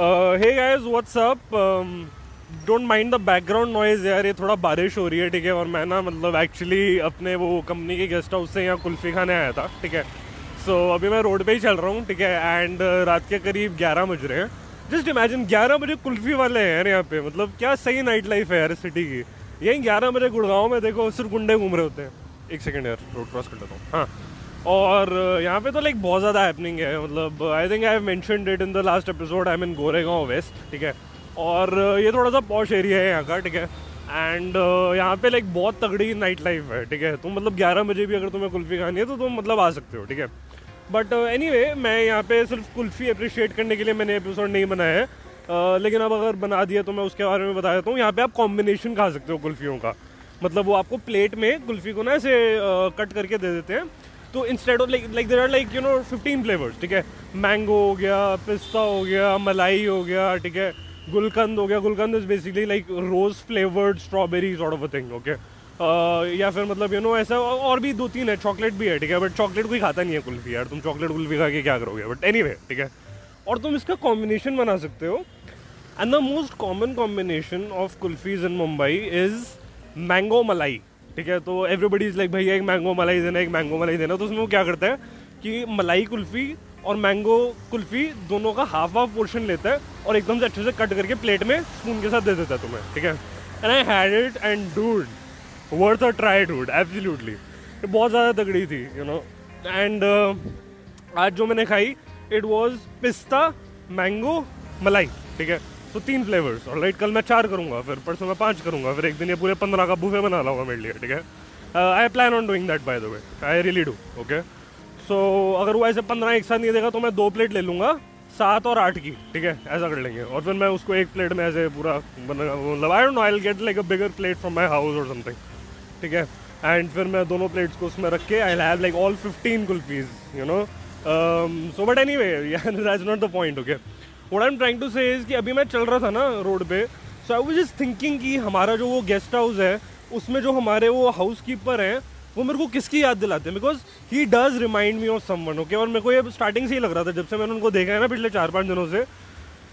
Hey guys what's up don't mind the background noise यार ये थोड़ा बारिश हो रही है ठीक है? और मैं ना मतलब एक्चुअली अपने वो कंपनी के गेस्ट हाउस से यहाँ कुल्फी खाने आया था ठीक है? सो so, अभी मैं रोड पे ही चल रहा हूँ ठीक है? एंड uh, रात के करीब ग्यारह बज रहे हैं। जस्ट इमेजिन ग्यारह बजे कुल्फी वाले हैं यार यहाँ पे मतलब क्या सही नाइट लाइफ है यार सिटी की। यहीं ग्यारह बजे गुड़गांव में देखो सिर्फ़ गुंडे घूम रहे होते हैं। एक सेकेंड यार रोड क्रॉस कर लेता हूँ। हाँ। और यहाँ पे तो लाइक बहुत ज़्यादा हैपनिंग है मतलब I think I have mentioned it in the last episode I mean Goregaon west ठीक है? और ये थोड़ा सा पॉश एरिया है यहाँ का ठीक है? एंड यहाँ पे लाइक बहुत तगड़ी नाइट लाइफ है ठीक है? तुम मतलब ग्यारह बजे भी अगर तुम्हें कुल्फ़ी खानी है तो तुम मतलब आ सकते हो ठीक है? बट एनी anyway, मैं यहाँ पे सिर्फ़ कुल्फ़ी अप्रिशिएट करने के लिए मैंने एपिसोड नहीं बनाया है। uh, लेकिन अब अगर बना दिया तो मैं उसके बारे में बता देता हूँ। यहाँ पे आप कॉम्बिनेशन खा सकते हो कुल्फ़ियों का। मतलब वो आपको प्लेट में कुल्फ़ी को ना ऐसे कट uh, करके दे देते हैं। तो instead of like like there are like you know fifteen flavours ठीक है? मैंगो हो गया पिस्ता हो गया मलाई हो गया ठीक है? गुलकंद हो गया। Gulkand is basically like rose flavoured strawberry sort of a thing okay या फिर मतलब यू नो ऐसा और भी दो तीन है चॉकलेट भी है ठीक है? बट चॉकलेट कोई खाता नहीं है कुल्फी यार। तुम चॉकलेट कुल्फी खा के क्या करोगे? बट एनी anyway, ठीक है? और तुम इसका कॉम्बिनेशन बना सकते हो। And the most common combination of kulfis in Mumbai is mango malai. ठीक है तो एवरीबडी इज़ लाइक भैया एक मैंगो मलाई देना, एक मैंगो मलाई देना। तो उसमें वो क्या करता है कि मलाई कुल्फ़ी और मैंगो कुल्फ़ी दोनों का हाफ़ हाफ़ पोर्शन लेता है और एकदम से अच्छे से कट करके प्लेट में स्पून के साथ दे देता है तुम्हें, ठीक है? And I had it and dude worth a try dude absolutely बहुत ज़्यादा तगड़ी थी यू नो एंड आज जो मैंने खाई इट वॉज़ पिस्ता मैंगो मलाई, ठीक है? तो तीन फ्लेवर्स और लाइट कल मैं चार करूँगा, फिर परसों मैं पाँच करूँगा, फिर एक दिन ये पूरे पंद्रह का बूफे बना लाऊँगा मेरे लिए, ठीक है? I plan on doing that by the way I really do okay so अगर वो ऐसे पंद्रह एक साथ नहीं देगा तो मैं दो प्लेट ले लूँगा, सात और आठ की, ठीक है? ऐसा कर लेंगे। और फिर मैं उसको एक प्लेट में ऐसे पूरा मतलब I don't know I get like a bigger plate from my house और समथिंग ठीक है? एंड फिर मैं दोनों प्लेट्स को उसमें रख के I have like all fifteen kulfis you know so but anyway that's not the point okay what I am trying to say कि अभी मैं चल रहा था ना रोड पे so I was just thinking कि हमारा जो वो गेस्ट हाउस है, उसमें जो हमारे वो हाउस कीपर हैं, वो मेरे को किसकी याद दिलाते हैं? Because he does remind me of someone okay और मेरे को ये स्टार्टिंग से ही लग रहा था जब से मैंने उनको देखा है ना पिछले चार पाँच दिनों से।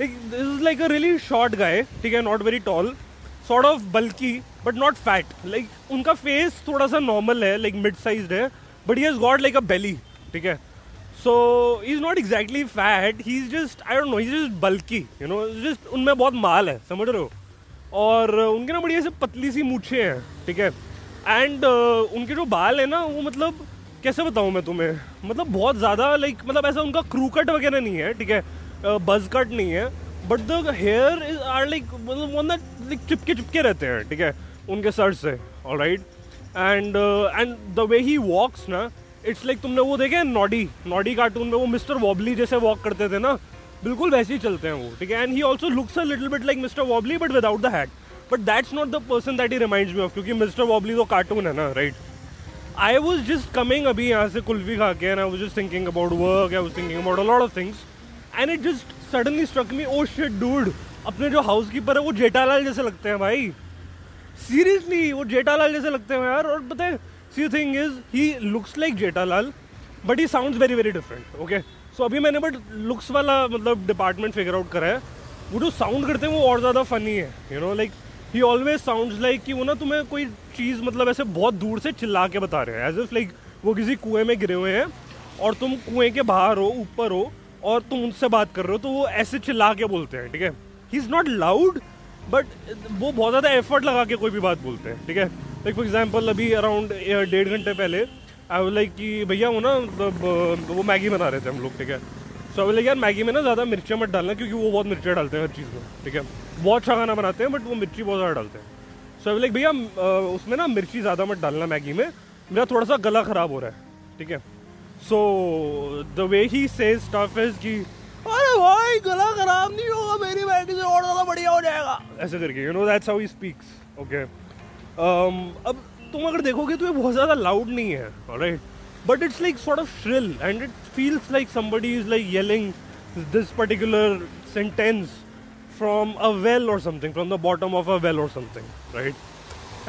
एक this is like a really short guy ठीक है? Not very tall sort of बल्कि बट नॉट फैट लाइक उनका फेस थोड़ा सा नॉर्मल है लाइक मिड साइज़ है but he has got like a belly ठीक है? So is not exactly fat he is just I don't know is just बल्कि you know just उनमें बहुत माल है समझ रहे हो? और उनके ना बड़ी ऐसे पतली सी मूछे हैं ठीक है? एंड uh, उनके जो बाल है ना वो मतलब कैसे बताऊँ मैं तुम्हें? मतलब बहुत ज़्यादा लाइक मतलब ऐसा उनका क्रू कट वगैरह नहीं है ठीक है? बज uh, कट नहीं है but the hair is are like मतलब वो ना लाइक चिपके चिपके रहते हैं ठीक है? उनके सर से right and and the way he walks ना इट्स लाइक तुमने वो देखे नॉडी नॉडी कार्टून में वो मिस्टर वॉबली जैसे वॉक करते थे ना? बिल्कुल वैसे ही चलते हैं वो, ठीक है? And he also looks a little bit like Mister Wobbly but without the hat but that's not the person that he reminds me of क्योंकि मिस्टर वॉबली तो कार्टून है ना right I was just coming अभी यहाँ से कुल्फी खा के and I was just thinking about work I was thinking about a lot of things and it just suddenly struck me oh shit dude अपने जो हाउस कीपर है, वो जेठालाल जैसे लगते हैं भाई। सीरियसली वो जेठालाल जैसे लगते हैं यार, और पता है see thing is he looks like Jethalal but he sound very very different okay so अभी मैंने बट लुक्स वाला मतलब डिपार्टमेंट फिगर आउट करा है। वो जो साउंड करते हैं, वो और ज़्यादा फनी है you know like he always sound like कि वो ना तुम्हें कोई चीज़ मतलब ऐसे बहुत दूर से चिल्ला के बता रहे हैं एज इफ़ लाइक वो किसी कुएँ में गिरे हुए हैं, और तुम कुएँ के बाहर हो, ऊपर हो, और तुम उनसे बात कर रहे हो तो वो ऐसे चिल्ला के बोलते हैं, ठीक है? He is not loud but वो बहुत ज़्यादा एफर्ट लगा के कोई भी बात बोलते हैं, ठीक है? लाइक फॉर एग्ज़ाम्पल अभी अराउंड डेढ़ घंटे पहले आई वो लाइक कि भैया वो ना मतलब वो मैगी बना रहे थे हम लोग, ठीक है? सो आई लाइक यार, मैगी में ना ज़्यादा मिर्चा मत डालना, क्योंकि वो बहुत मिर्चा डालते हैं हर चीज़ में, ठीक है? बहुत अच्छा खाना बनाते हैं बट वो मिर्ची बहुत ज़्यादा डालते हैं. सो आई लाइक भैया उसमें ना मिर्ची ज़्यादा मत डालना मैगी में, मेरा थोड़ा सा गला ख़राब हो रहा है, ठीक है? So the way he says stuff is कि, अरे भाई, गला खराब नहीं होगा, मेरी मैगी से और ज़्यादा बढ़िया हो जाएगा. ऐसे करके you know that's how he speaks okay अब तुम अगर देखोगे तो ये बहुत ज़्यादा लाउड नहीं है right but it's like sort of shrill and it feels like somebody is like yelling this particular sentence from a well or something from the bottom of a well or something right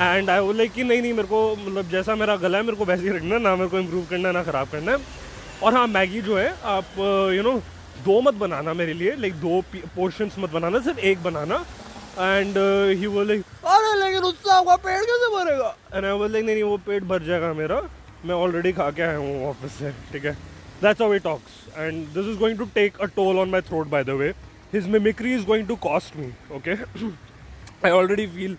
and I वो like कि नहीं नहीं, मेरे को मतलब जैसा मेरा गला है, मेरे को वैसे ही रखना ना मेरे को इम्प्रूव करना ना ख़राब करना है। और हाँ मैगी जो है, आप यू नो दो मत बनाना मेरे लिए लाइक दो पोर्शंस मत बनाना, सिर्फ़ एक बनाना। एंड ही वो लाइक अरे लेकिन उससे आपका पेट कैसे भरेगा एंड आई वाज नहीं, वो पेट भर जाएगा मेरा। मैं ऑलरेडी खा के आया हूँ ऑफ़िस से, ठीक है? That's how he talks and this is going to take a toll on my throat by the way his mimicry is going to cost me okay I already feel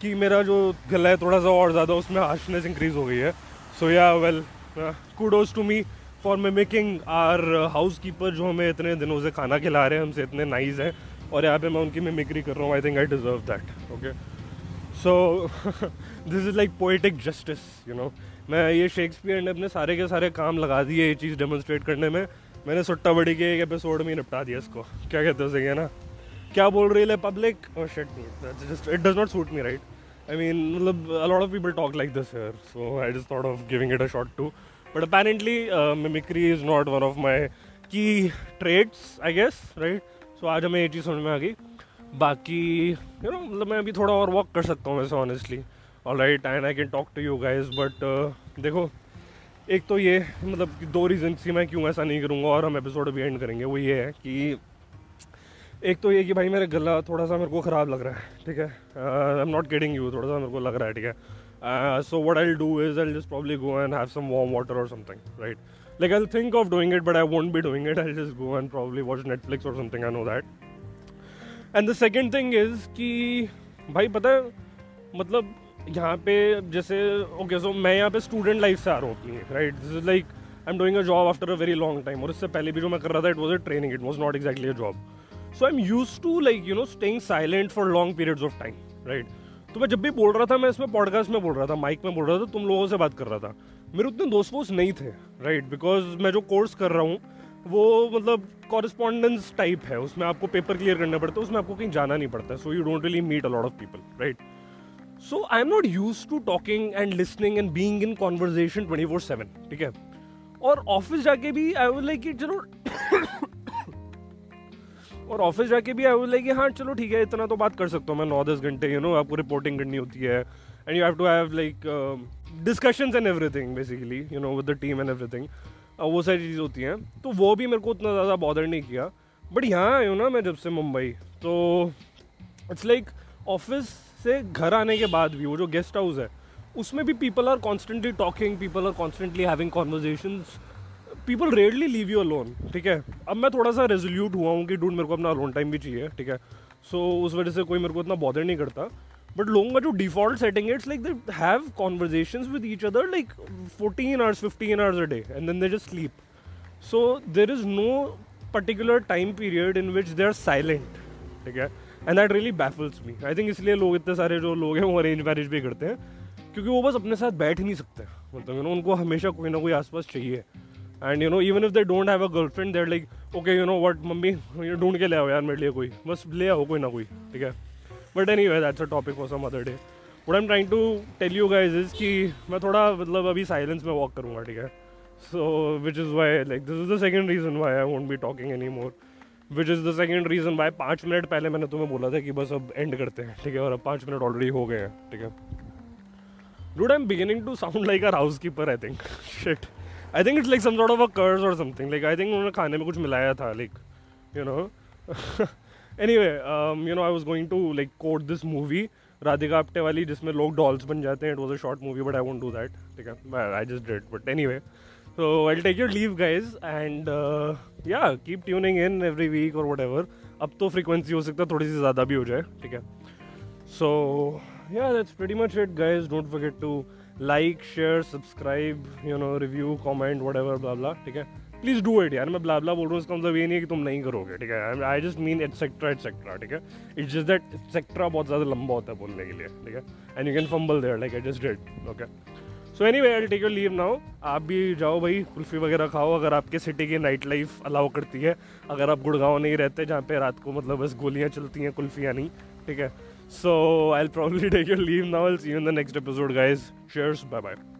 कि मेरा जो गला है थोड़ा सा और ज़्यादा, उसमें हार्शनेस इंक्रीज हो गई है। So yeah well kudos to me for making our housekeeper जो हमें इतने दिनों से खाना खिला रहे हैं, हमसे इतने नाइज हैं। और यहाँ पे मैं उनकी मिमिक्री कर रहा हूँ। I think I deserve that okay so this is like poetic justice you know मैं ये शेक्सपियर ने अपने सारे के सारे काम लगा दिए ये चीज़ डेमोन्स्ट्रेट करने में। मैंने सुट्टा बड़ी के एक एपिसोड में ही निपटा दिया इसको। क्या कहते हो सही है ना? क्या बोल रही है public just it does not suit me right I mean मतलब a lot of people talk like here so I just thought of giving it a shot too. But apparently uh, mimicry is not one of my key traits I guess right? So आज हमें ये चीज़ समझ में आ गई। बाकी you know मतलब मैं अभी थोड़ा और वॉक कर सकता हूँ वैसे honestly all right and I can talk to you guys but देखो, एक तो ये मतलब दो रीज़न थी मैं क्यों ऐसा नहीं करूँगा और हम एपिसोड भी एंड करेंगे, वो ये है कि एक तो ये कि भाई मेरा गला थोड़ा सा मेरे को ख़राब लग रहा है, ठीक है I am not getting you थोड़ा सा मेरे को लग रहा है, ठीक है so what I do is I just probably go and have some warm water or something right like I think of doing it but I won't be doing it I'll just go and probably watch Netflix or something. I know that. And the second thing is कि भाई पता है मतलब यहाँ पे जैसे okay so मैं यहाँ पे स्टूडेंट लाइफ से आ रहा हूँ right this is like I am doing a job after a very long time और इससे पहले भी जो मैं कर रहा था it was a training it was not exactly a job so I am used to like you know staying silent for long periods of time right तो मैं जब भी बोल रहा था, मैं इसमें पॉडकास्ट में बोल रहा था माइक में बोल रहा था, तुम लोगों से बात कर रहा था। मेरे उतने दोस्त वोस्त नहीं थे राइट right? बिकॉज़ मैं जो कोर्स कर रहा हूँ वो मतलब कॉरेस्पॉन्डेंस टाइप है, उसमें आपको पेपर क्लियर करना पड़ता है, उसमें आपको कहीं जाना नहीं पड़ता so you don't really meet a lot of people right so I am not used to talking and listening and being in conversation twenty four seven ठीक है? और ऑफ़िस जाके भी आई वुड लाइक इट चलो और office जाके भी I would like हाँ चलो ठीक है, इतना तो बात कर सकता हूँ मैं नौ दस घंटे यू नो आपको रिपोर्टिंग करनी होती है and you have to have like discussions and everything basically you know with the team and everything वो सारी चीज़ होती हैं। तो वो भी मेरे को उतना ज़्यादा बॉदर नहीं किया। बट यहाँ आया हूँ ना मैं जब से मुंबई तो इट्स लाइक ऑफ़िस से घर आने के बाद भी वो जो गेस्ट हाउस है उसमें भी people are constantly talking people are constantly having conversation people rarely leave you alone ठीक है? अब मैं थोड़ा सा रेजोल्यूट हुआ हूँ कि डूड मेरे को अपना अलोन टाइम भी चाहिए ठीक है? सो so, उस वजह से कोई मेरे को इतना बॉदर नहीं करता। बट लोगों का जो default setting it's like they have conversation with each other like fourteen hours fifteen hours a day and then they just sleep so there is no particular time period in which they are silent ठीक है? And that really baffles me I think इसलिए लोग इतने सारे जो लोग हैं, वो अरेंज मैरिज भी करते हैं, क्योंकि वो बस अपने साथ बैठ ही नहीं सकते। मतलब यू नो उनको हमेशा कोई ना कोई आसपास चाहिए। And you know even if they don't have a girlfriend there like okay you know what mummy ढूंढ के ले आओ यार मेरे लिए कोई। बस ले आओ कोई ना कोई, ठीक है? But anyway that's a topic for some other day what am trying to tell you guys is कि मैं थोड़ा मतलब अभी साइलेंस में वॉक करूँगा, ठीक है? So which is why like this is the second reason why I won't be talking any more which is the second reason why पाँच मिनट पहले मैंने तुम्हें बोला था कि बस अब एंड करते हैं, ठीक है? और अब पाँच मिनट ऑलरेडी हो गए हैं, ठीक है? Dude I am beginning to sound like our housekeeper I think shit I think it's like some of a curse or something like I think उन्होंने खाने में कुछ मिलाया था like you know anyway you know I was going to like quote this movie Radhika Apte वाली जिसमें लोग dolls बन जाते हैं. It was a short movie but I won't do that ठीक है? I just did but anyway so I take your leave guys and yeah keep tuning in every week or whatever अब तो frequency हो सकता है थोड़ी सी ज़्यादा भी हो जाए, ठीक है? सो या that's Beti much it guys don't forget to like share subscribe you know review comment whatever Babla ठीक है? प्लीज़ डू इट यार, मैं ब्ला ब्ला बोल रहा हूँ, इसका मतलब ये नहीं है कि तुम नहीं करोगे, ठीक है? I just mean et cetera et cetera ठीक है? इट्स जस्ट दैट एटसेट्रा बहुत ज़्यादा लंबा होता है बोलने के लिए, ठीक है? And you can fumble there like I just did okay so anyway I take your leave now आप भी जाओ भाई, कुल्फ़ी वगैरह खाओ, अगर आपके सिटी की नाइट लाइफ अलाउ करती है, अगर आप गुड़गांव नहीं रहते, जहाँ पे रात को मतलब बस गोलियाँ चलती हैं, कुल्फ़ियाँ नहीं, ठीक है? So I'll probably take your leave now see you in the next episode guys cheers bye bye